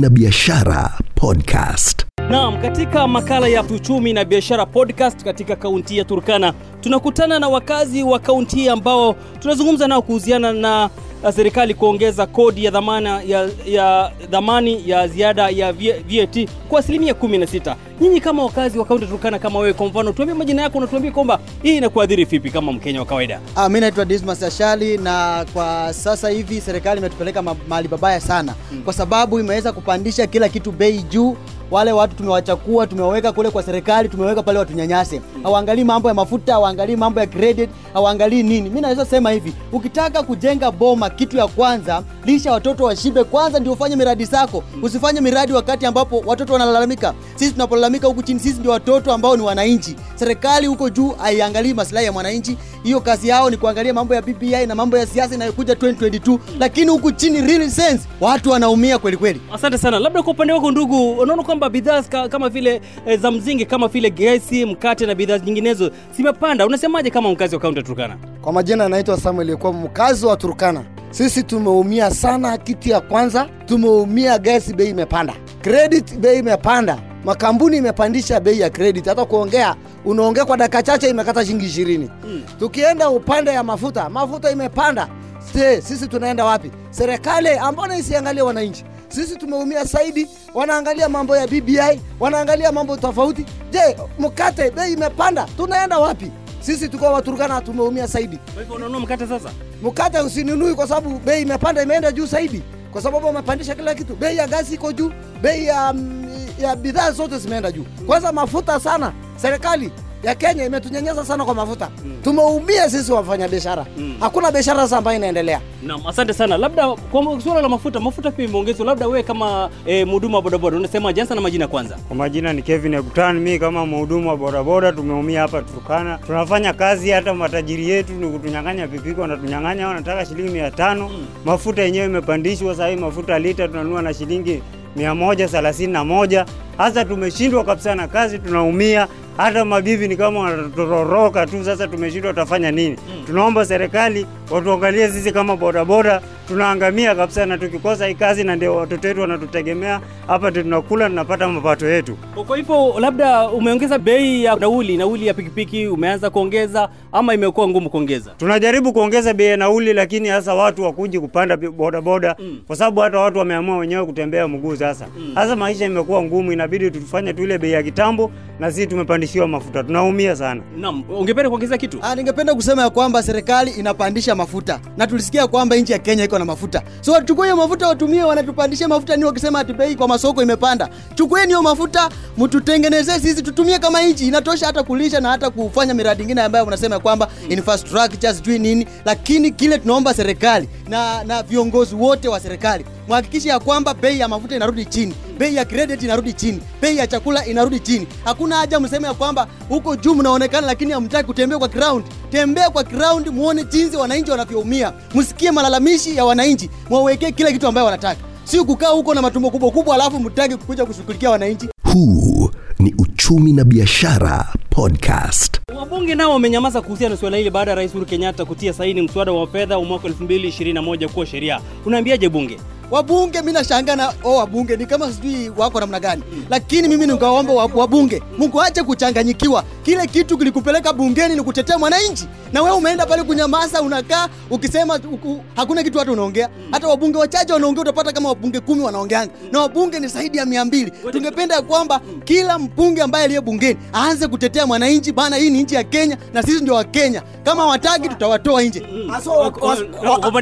na biashara podcast. Naam, katika makala ya uchumi na biashara podcast katika kaunti ya Turkana tunakutana na wakazi wa kaunti hii ambao tunazungumza nao kuhusiana na uh, serikali kuongeza kodi ya dhamana ya, ya dhamani ya ziada ya VAT kwa asilimia 16. Nyinyi kama wakazi wa kaunti Turkana, kama wewe kwa mfano, tuambie majina yako na tuambie kwamba hii inakuadhiri vipi kama Mkenya wa kawaida. Ah, mimi naitwa Dismas Ashali na kwa sasa hivi serikali imetupeleka mahali babaya sana hmm. kwa sababu imeweza kupandisha kila kitu bei juu wale watu tumewachakua tumewaweka kule kwa serikali tumeweka pale watunyanyase hawaangalii mambo ya mafuta hawaangalii mambo ya credit hawaangalii nini. Mimi naweza sema hivi ukitaka kujenga boma kitu ya kwanza lisha watoto washibe kwanza ndio ufanye miradi zako. Usifanye miradi wakati ambapo watoto wanalalamika. Sisi tunapolalamika huku chini sisi ndio watoto ambao ni wananchi. Serikali huko juu haiangalii maslahi ya mwananchi. Hiyo kazi yao ni kuangalia mambo ya BBI na mambo ya siasa inayokuja 2022 lakini huku chini real sense watu wanaumia kweli kweli. Asante sana. Labda kwa upande wako ndugu, unaona kwamba bidhaa kama vile e, za mzingi kama vile gesi, mkate na bidhaa nyinginezo zimepanda. Unasemaje kama mkazi wa kaunti ya Turkana? Kwa majina anaitwa Samuel kwa mkazi wa Turkana. Sisi tumeumia sana. Kitu ya kwanza tumeumia, gesi bei imepanda, credit bei imepanda, makampuni imepandisha bei ya credit. Hata kuongea unaongea kwa dakika chache imekata shilingi ishirini. Mm. Tukienda upande ya mafuta, mafuta imepanda. Se, sisi tunaenda wapi? Serikali ambona isiangalie wananchi? Sisi tumeumia zaidi, wanaangalia mambo ya BBI, wanaangalia mambo tofauti. Je, mkate bei imepanda, tunaenda wapi? Sisi tuko Waturkana tumeumia zaidi. Kwa hivyo unanunua mkate sasa? Mkate usinunui kwa sababu bei imepanda, imeenda juu zaidi, kwa sababu wamepandisha kila kitu. Bei ya gasi iko juu, bei ya, mm, ya bidhaa zote zimeenda juu. Kwanza mafuta sana, serikali ya Kenya imetunyanyasa sana kwa mafuta. Tumeumia sisi wafanya biashara, hakuna biashara sasa ambayo inaendelea. Naam, asante sana. Labda kwa suala la mafuta, mafuta pia imeongezwa. Labda wewe kama e, mhudumu wa bodaboda unasema jansa na majina kwanza. Kwa majina ni Kevin Agutan. Mi kama mhudumu wa bodaboda tumeumia hapa Turkana. Tunafanya kazi, hata matajiri yetu ni kutunyang'anya pikipiki, wanatunyang'anya, wanataka shilingi mia tano. Mafuta yenyewe imepandishwa sasa hivi, mafuta lita tunanunua na shilingi mia moja thelathini na moja. Hasa tumeshindwa kabisa na kazi, tunaumia. Hata mabibi ni kama wanatororoka tu. Sasa tumeshindwa tutafanya nini? Tunaomba serikali watuangalie sisi kama bodaboda, tunaangamia kabisa, na tukikosa hii kazi, na ndio watoto wetu wanatutegemea hapa, ndio tunakula tunapata mapato yetu. Kwa hivyo labda umeongeza bei ya nauli, nauli ya pikipiki umeanza kuongeza ama imekuwa ngumu kuongeza? Tunajaribu kuongeza bei ya nauli, lakini hasa watu wakuji kupanda bodaboda mm. kwa sababu hata watu wameamua wenyewe kutembea mguu sasa. Sasa maisha imekuwa ngumu, inabidi tufanye tu ile bei ya kitambo, na sisi tumepandishiwa mafuta, tunaumia sana. Naam, ungependa kuongeza kitu? Ah, ningependa kusema ya kwamba serikali inapandisha mafuta. Na tulisikia kwamba nchi ya Kenya iko na mafuta, so wachukue hiyo mafuta watumie, wanatupandishia mafuta ni wakisema ati bei kwa masoko imepanda. Chukueni hiyo mafuta mtutengenezee sisi tutumie kama nchi, inatosha hata kulisha na hata kufanya miradi ingine ambayo unasema ya kwamba infrastructure sijui nini, lakini kile tunaomba serikali na, na viongozi wote wa serikali mhakikishe ya kwamba bei ya mafuta inarudi chini, bei ya credit inarudi chini, bei ya chakula inarudi chini. Hakuna haja mseme ya kwamba huko juu mnaonekana, lakini hamtaki kutembea kwa ground. Tembea kwa ground, muone jinsi wananchi wanavyoumia, msikie malalamishi ya wananchi, mwawekee kile kitu ambayo wanataka, si kukaa huko na matumbo kubwa kubwa alafu mtaki kukuja kushughulikia wananchi. Huu ni uchumi na biashara podcast. Wabunge nao wamenyamaza kuhusiana na suala hili baada ya Rais Uhuru Kenyatta kutia saini mswada wa fedha wa mwaka 2021 kuwa sheria. Unaambiaje bunge? Wabunge mi nashangaa na oh, wabunge ni kama sijui wako namna gani. Lakini mimi nikaomba wa- wabunge mkuache kuchanganyikiwa. Kile kitu kilikupeleka bungeni ni kutetea mwananchi. Na wewe umeenda pale kunyamaza unakaa ukisema uku, hakuna kitu hata unaongea. Hata wabunge wachache wanaongea utapata kama wabunge kumi wanaongeanga. Na wabunge ni zaidi ya mia mbili. Tungependa ya kwamba kila mbunge ambaye aliye bungeni aanze kutetea mwananchi bana hii ni nchi ya kenya na sisi ndio wa kenya. Kama wataki tutawatoa nje.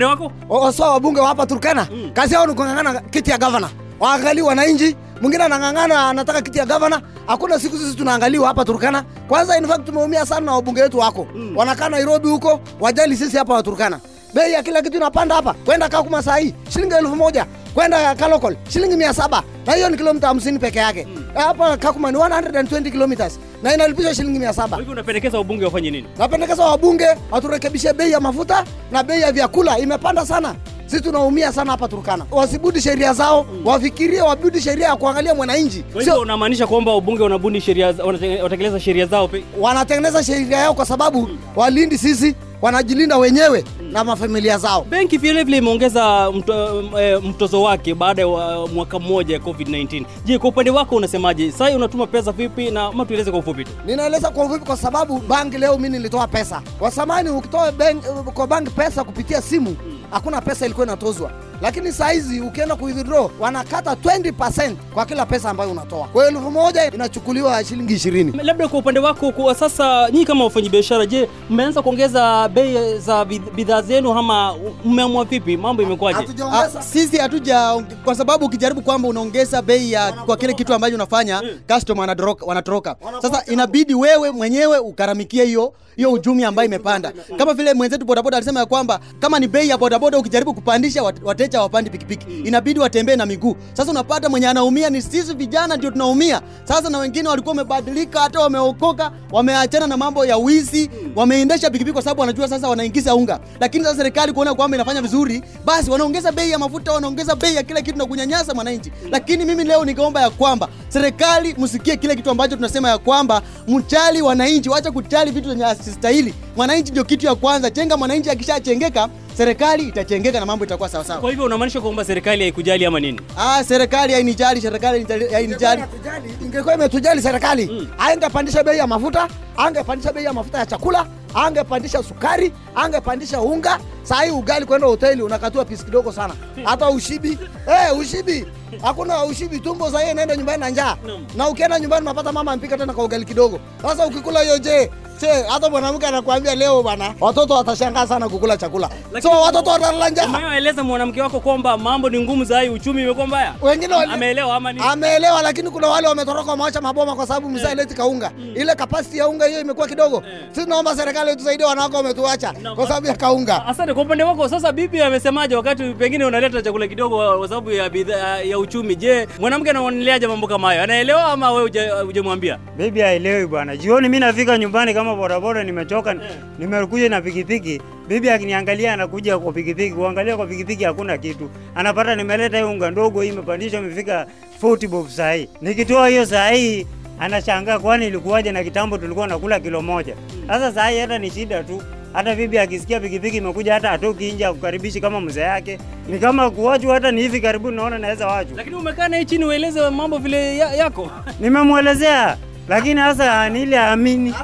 Wako? waso wabunge wa hapa Turkana? Kazi yao ni kung'ang'ana kiti ya gavana, waangalii wananchi. Mwingine anang'ang'ana anataka kiti ya gavana. Hakuna siku sisi tunaangaliwa hapa Turkana. Kwanza in fact tumeumia sana na wabunge wetu wako wanakaa Nairobi huko, wajali sisi hapa wa Turkana. Bei ya kila kitu inapanda hapa, kwenda Kakuma saa hii shilingi elfu moja kwenda Kalokol shilingi mia saba na hiyo ni kilomita hamsini peke yake. Hapa Kakuma ni 120 kilometers na inalipishwa shilingi mia saba. Hivyo unapendekeza wabunge wafanye nini? Napendekeza wabunge waturekebishe bei ya mafuta na bei ya vyakula imepanda sana. Sisi tunaumia sana hapa Turkana. Wasibudi sheria zao, wafikirie wabudi sheria ya kuangalia mwananchi. Sio unamaanisha kwamba wabunge wanabuni sheria za- wanatekeleza sheria zao pe- wanatengeneza sheria yao kwa sababu walindi sisi wanajilinda wenyewe. Na mafamilia zao. Benki vilevile imeongeza mto, eh, mtozo wake baada ya wa- mwaka mmoja ya covid-19 je kwa upande wako unasemaje? Sasa unatuma pesa vipi na ama tueleze kwa ufupi tu? Ninaeleza kwa ufupi kwa sababu banki leo mi nilitoa pesa. Kwa samani ukitoa bank, kwa banki pesa kupitia simu hakuna pesa ilikuwa inatozwa lakini saa hizi ukienda kuidhidro wanakata 20 kwa kila pesa ambayo unatoa. Kwa hiyo elfu moja inachukuliwa shilingi ishirini. Labda kwa upande wako kwa sasa nyinyi kama wafanyabiashara je mmeanza kuongeza bei za bidhaa zenu ama mmeamua vipi? Mambo imekuwaje? Ah, sisi hatuja kwa sababu ukijaribu kwamba unaongeza bei ya kwa kile kitu ambacho unafanya customer wanatoroka. Sasa inabidi wewe mwenyewe ukaramikie hiyo hiyo uchumi ambayo imepanda, kama vile mwenzetu bodaboda alisema ya kwamba kama ni bei ya bodaboda ukijaribu kupandisha wat- wateja wapandi pikipiki, inabidi watembee na miguu. Sasa unapata mwenye anaumia ni sisi vijana ndio tunaumia. Sasa na wengine walikuwa wamebadilika, hata wameokoka, wameachana na mambo ya wizi, wameendesha pikipiki kwa sababu wanajua sasa wanaingiza unga. Lakini sasa serikali kuona kwamba inafanya vizuri, basi wanaongeza bei ya mafuta, wanaongeza bei ya kila kitu na kunyanyasa mwananchi. Lakini mimi leo nikaomba ya kwamba serikali msikie kile kitu ambacho tunasema ya kwamba mchali wananchi, wacha kujali vitu vyenye asistahili. Mwananchi ndio kitu ya kwanza. Chenga mwananchi akishachengeka, serikali itachengeka na mambo itakuwa sawa sawa. kwa hivyo unamaanisha kwamba serikali haikujali ama nini? Ah, serikali hainijali, serikali hainijali- ingekuwa imetujali serikali. Mm. angepandisha bei ya mafuta angepandisha bei ya mafuta ya chakula angepandisha sukari angepandisha unga. Saa hii ugali kwenda hoteli unakatua pisi kidogo sana. Hata ushibi. Hey, ushibi. Hakuna ushibi tumbo saa hii inaenda nyumbani na njaa. Na ukienda nyumbani unapata mama ampika tena kwa ugali kidogo. Sasa ukikula hiyo je che hata mwanamke anakuambia leo bana watoto watashangaa sana kukula chakula. So watoto watalala njaa. umeeleza mwanamke wako kwamba mambo ni ngumu zaidi uchumi umekuwa mbaya? Wengine ameelewa ama nini? ameelewa lakini kuna wale wametoroka wameacha maboma kwa sababu mzee aleti kaunga. Ile capacity ya unga hiyo imekuwa kidogo. Sisi naomba serikali itusaidie, wanawake wametuacha kwa sababu ya kaunga. Asante. Kwa upande wako sasa bibi amesemaje wakati pengine unaleta chakula kidogo kwa sababu ya bidhaa ya uchumi? Je mwanamke anaoneleaje mambo kama hayo? Anaelewa ama wewe huja- hujamwambia? Bibi haelewi bwana. Jioni mimi nafika nyumbani kama bodaboda, nimechoka, nimekuja na pikipiki. Bibi akiniangalia anakuja kwa pikipiki, kuangalia kwa pikipiki hakuna kitu, anapata nimeleta hiyo unga ndogo, hii imepandishwa, imefika 40 bob saa hii. Nikitoa hiyo saa hii anashangaa, kwani ilikuwaje? Na kitambo tulikuwa nakula kilo moja. Sasa saa hii hata ni shida tu. Hata bibi akisikia pikipiki imekuja, hata atoki nje akukaribishi kama mzee yake, ni kama kuwachwa. Hata ni hivi karibuni naona naweza wachwa. lakini umekaa naye chini ueleze mambo vile ya, yako Nimemwelezea, lakini hasa ni aamini.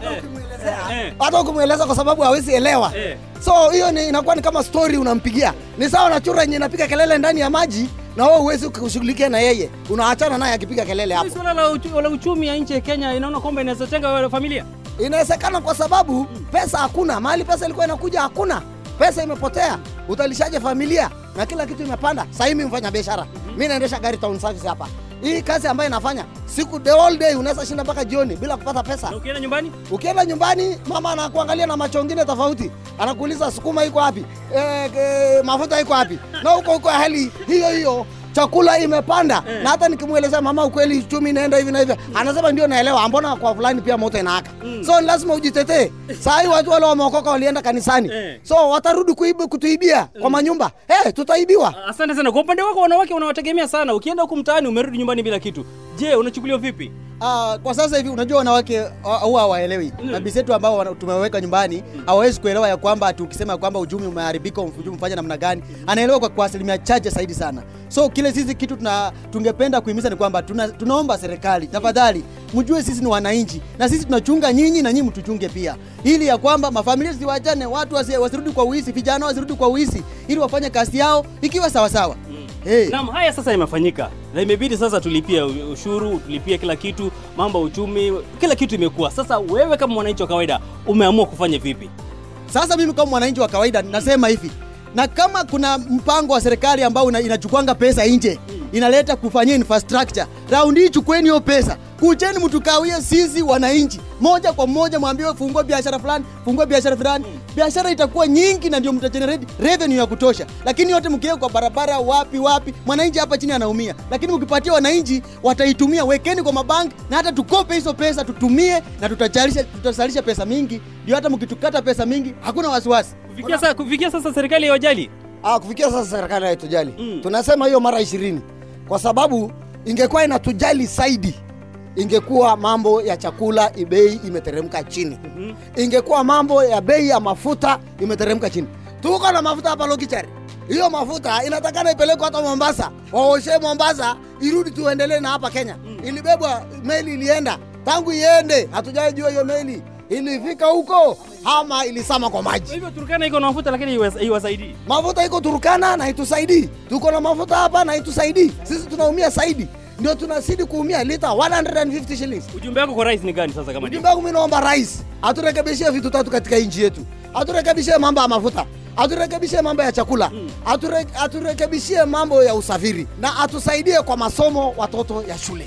Eh. hata ukimweleza kwa sababu hawezi elewa. Eh. so hiyo ni inakuwa ni kama story unampigia. Ni sawa na chura yenye inapiga kelele ndani ya maji na wewe huwezi kushughulikia na yeye. Unaachana naye akipiga kelele hapo. Swala la, uchu, la uchumi ya nchi ya Kenya inaona kwamba inaweza tenga familia? Inawezekana kwa sababu pesa hakuna. Mahali pesa ilikuwa inakuja hakuna. Pesa imepotea utalishaje familia? Na kila kitu imepanda. Sahii mi mfanya biashara. Mi naendesha gari town service hapa hii kazi ambayo inafanya siku the whole day unaweza shinda mpaka jioni bila kupata pesa. Na ukienda nyumbani? Ukienda nyumbani mama anakuangalia na macho ngine tofauti anakuuliza sukuma iko wapi? E, e, mafuta iko wapi? Na huko huko hali hiyo hiyo chakula imepanda. Na hata nikimweleza mama ukweli uchumi inaenda hivi na hivi. Anasema ndio naelewa. Mbona kwa fulani pia moto inaaka so ni lazima ujitetee. Saa hii watu wale wameokoka walienda kanisani. Eh. so watarudi kuibu, kutuibia kwa manyumba. Hey, tutaibiwa. Asante sana. Kwa upande wako wanawake unawategemea sana. Ukienda huku mtaani umerudi nyumbani bila kitu je unachukuliwa vipi? Uh, kwa sasa hivi unajua wanawake huwa hawaelewi. Mm. zetu ambao tumeweka nyumbani hawawezi kuelewa ya kwamba tukisema kwamba uchumi umeharibika uchumi namna gani anaelewa kwa, kwa asilimia chache zaidi sana. So kile sisi kitu tuna, tungependa kuhimiza ni kwamba tuna, tunaomba serikali tafadhali mjue sisi ni wananchi na sisi tunachunga nyinyi na nyinyi mtuchunge pia. Ili ya kwamba mafamilia ziwachane watu wasi, wasirudi kwa uisi, vijana wasirudi kwa uisi, ili wafanye kazi yao ikiwa sawasawa. Hey. Naam, haya sasa yamefanyika na imebidi sasa tulipie ushuru, tulipie kila kitu, mambo ya uchumi, kila kitu imekuwa. Sasa wewe kama mwananchi wa kawaida umeamua kufanya vipi? Sasa mimi kama mwananchi wa kawaida nasema hivi, na kama kuna mpango wa serikali ambao inachukuanga pesa nje inaleta kufanyia infrastructure, raundi hii chukueni hiyo pesa, kucheni mtukawie sisi wananchi moja kwa moja, mwambiwe fungua biashara fulani, fungua biashara fulani, biashara itakuwa nyingi na ndio mtagenerate revenue ya kutosha. Lakini yote mkiweka kwa barabara, wapi wapi, mwananchi hapa chini anaumia. Lakini mkipatia wananchi, wataitumia. Wekeni kwa mabanki na hata tukope hizo pesa tutumie, na tutajalisha, tutasalisha pesa mingi, ndio hata mkitukata pesa mingi hakuna wasiwasi. Kufikia sasa, kufikia sasa serikali haiwajali. Ah, kufikia sasa serikali haitujali Mm. tunasema hiyo mara ishirini kwa sababu ingekuwa inatujali zaidi ingekuwa mambo ya chakula bei imeteremka chini. Ingekuwa mambo ya bei ya mafuta imeteremka chini. Tuko na mafuta hapa Lokichari. Hiyo mafuta inatakana ipelekwa hata Mombasa, waoshe Mombasa, irudi tuendelee na hapa Kenya. Ilibebwa meli, ilienda. Tangu iende, hatujajua hiyo meli ilifika huko ama ilisama kwa maji. hivyo Turkana iko na mafuta lakini iwasaidii. Mafuta iko Turkana na itusaidii, tuko na mafuta hapa na itusaidii. Sisi tunaumia zaidi, ndio tunazidi kuumia lita 150 shillings. Ujumbe wako kwa rais ni gani sasa kama Ujumbe wangu mimi naomba rais aturekebishie vitu tatu katika nchi yetu, aturekebishie mambo ya mafuta, aturekebishie mambo ya chakula, ature, aturekebishie mambo ya usafiri. Na atusaidie kwa masomo watoto ya shule,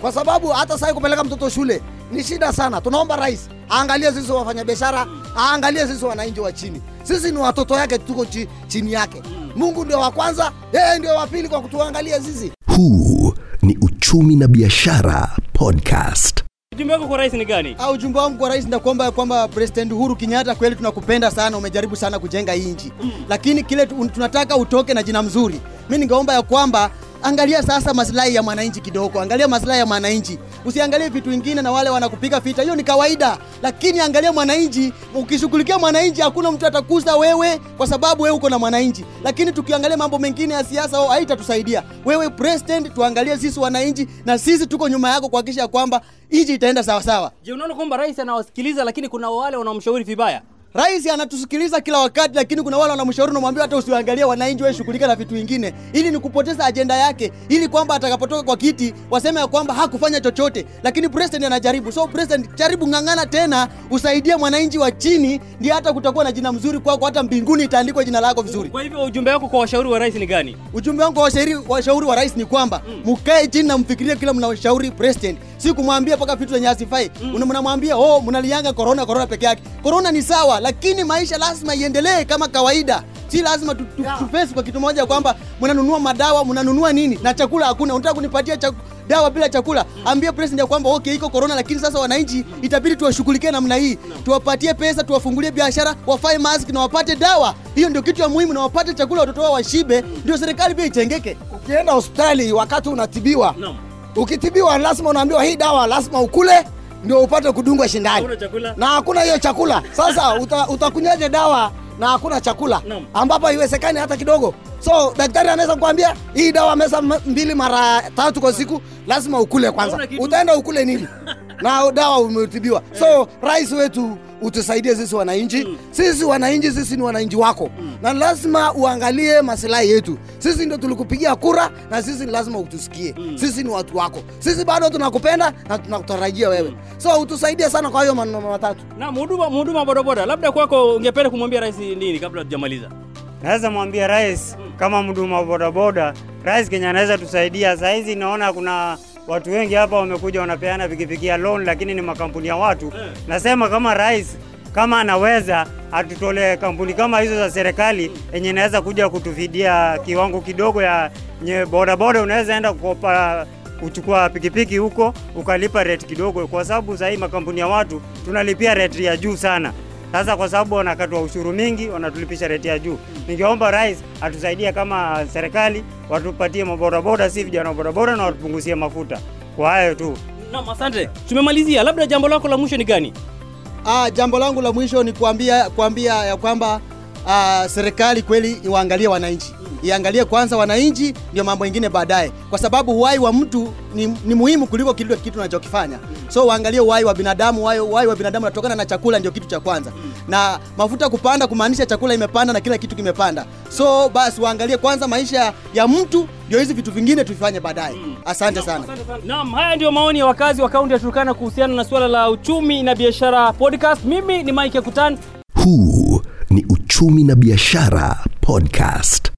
kwa sababu hata sasa kupeleka mtoto shule ni shida sana. Tunaomba rais aangalie sisi wafanyabiashara, aangalie sisi wananchi wa chini. Sisi ni watoto yake, tuko chi, chini yake. Mungu ndio wa kwanza, yeye ndio wa pili kwa kutuangalia sisi. Huu ni Uchumi na Biashara Podcast. Ujumbe wako kwa rais ni gani? Ah, ujumbe wangu kwa rais ndakuomba ya kwamba President Uhuru Kenyatta, kweli tunakupenda sana, umejaribu sana kujenga hii nchi mm. lakini kile tunataka utoke na jina mzuri. Mi ningeomba ya kwamba angalia sasa maslahi ya mwananchi kidogo, angalia maslahi ya mwananchi, usiangalie vitu vingine na wale wanakupiga vita, hiyo ni kawaida, lakini angalia mwananchi. Ukishughulikia mwananchi, hakuna mtu atakuza wewe kwa sababu wewe uko na mwananchi, lakini tukiangalia mambo mengine ya siasa, au haitatusaidia wewe president. Tuangalie sisi wananchi, na sisi tuko nyuma yako kuhakikisha kwamba nchi itaenda sawasawa. Je, unaona kwamba rais anawasikiliza lakini kuna wale wanaomshauri vibaya? Rais anatusikiliza kila wakati, lakini kuna wale wanamshauri, namwambia hata usiangalie wananchi, wewe shughulika na vitu vingine, ili ni kupoteza ajenda yake, ili kwamba atakapotoka kwa kiti waseme ya kwamba hakufanya chochote, lakini president anajaribu. So president, jaribu ng'ang'ana tena, usaidie mwananchi wa chini, ndio hata kutakuwa na jina mzuri kwako, hata mbinguni itaandikwa jina lako vizuri. Kwa hivyo ujumbe wako kwa washauri wa rais ni gani? Ujumbe wangu kwa washauri, washauri wa rais ni kwamba mkae chini na mfikirie kila mnashauri president, si kumwambia mpaka vitu zenye hasifai. Mm. Mnamwambia oh, mnalianga corona corona peke yake. Corona ni sawa, lakini maisha lazima iendelee kama kawaida. Si lazima tu, tu, tu face kwa kitu moja kwamba mnanunua madawa, mnanunua nini na chakula hakuna. Unataka kunipatia chaku, dawa bila chakula? Ambia president ya kwamba okay, iko corona, lakini sasa wananchi itabidi tuwashughulikie namna hii, tuwapatie pesa, tuwafungulie biashara, wafae mask na wapate dawa. Hiyo ndio kitu ya muhimu, na wapate chakula, watoto wao washibe, ndio serikali pia itengeke. Ukienda hospitali wakati unatibiwa ukitibiwa lazima unaambiwa hii dawa lazima ukule ndio upate kudungwa shindani. Na hakuna hiyo chakula. Sasa uta, utakunyaje dawa na hakuna chakula? No. ambapo haiwezekani hata kidogo. So daktari anaweza kuambia hii dawa meza mbili mara tatu kwa siku lazima ukule kwanza. Utaenda ukule nini? Na dawa umetibiwa. So rais wetu utusaidie sisi wananchi. Sisi wananchi sisi ni wananchi wako. Na lazima uangalie masilahi yetu. Sisi ndio tulikupigia kura na sisi ni lazima utusikie. Sisi ni watu wako. Sisi bado tunakupenda na tunakutarajia wewe. So utusaidie sana kwa hiyo maneno matatu. Na mhuduma mhuduma bodaboda, labda kwako ungependa kumwambia rais nini kabla tujamaliza? Naweza mwambia rais kama mhuduma wa bodaboda, rais Kenya anaweza tusaidia. Saa hizi naona kuna watu wengi hapa wamekuja wanapeana pikipiki ya loan, lakini ni makampuni ya watu. Nasema kama rais kama anaweza atutolee kampuni kama hizo za serikali yenye inaweza kuja kutufidia kiwango kidogo ya bodaboda, unaweza enda kukopa kuchukua pikipiki huko ukalipa rate kidogo, kwa sababu sahii makampuni ya watu tunalipia rate ya juu sana. Sasa kwa sababu wanakatwa ushuru mingi, wanatulipisha rate ya juu. Ningeomba rais atusaidie kama serikali, watupatie mabodaboda, si vijana wa bodaboda, na watupunguzie mafuta. Kwa hayo tu. nam, asante. Tumemalizia, labda jambo lako la mwisho ni gani? Ah, jambo langu la mwisho ni kuambia kuambia ya kwamba ah, serikali kweli iwaangalie wananchi, iangalie kwanza wananchi, ndio mambo mengine baadaye, kwa sababu uhai wa mtu ni, ni muhimu kuliko kile kitu unachokifanya. So waangalie uhai wa binadamu, uhai, uhai wa binadamu unatokana na chakula, ndio kitu cha kwanza, na mafuta kupanda kumaanisha chakula imepanda na kila kitu kimepanda. So basi waangalie kwanza maisha ya mtu, ndio hizi vitu vingine tuvifanye baadaye. Asante sana. Naam, haya ndio maoni ya wakazi wa kaunti ya Turkana kuhusiana na suala la uchumi na biashara podcast. Mimi ni Mike Kutan. Huu ni Uchumi na Biashara Podcast.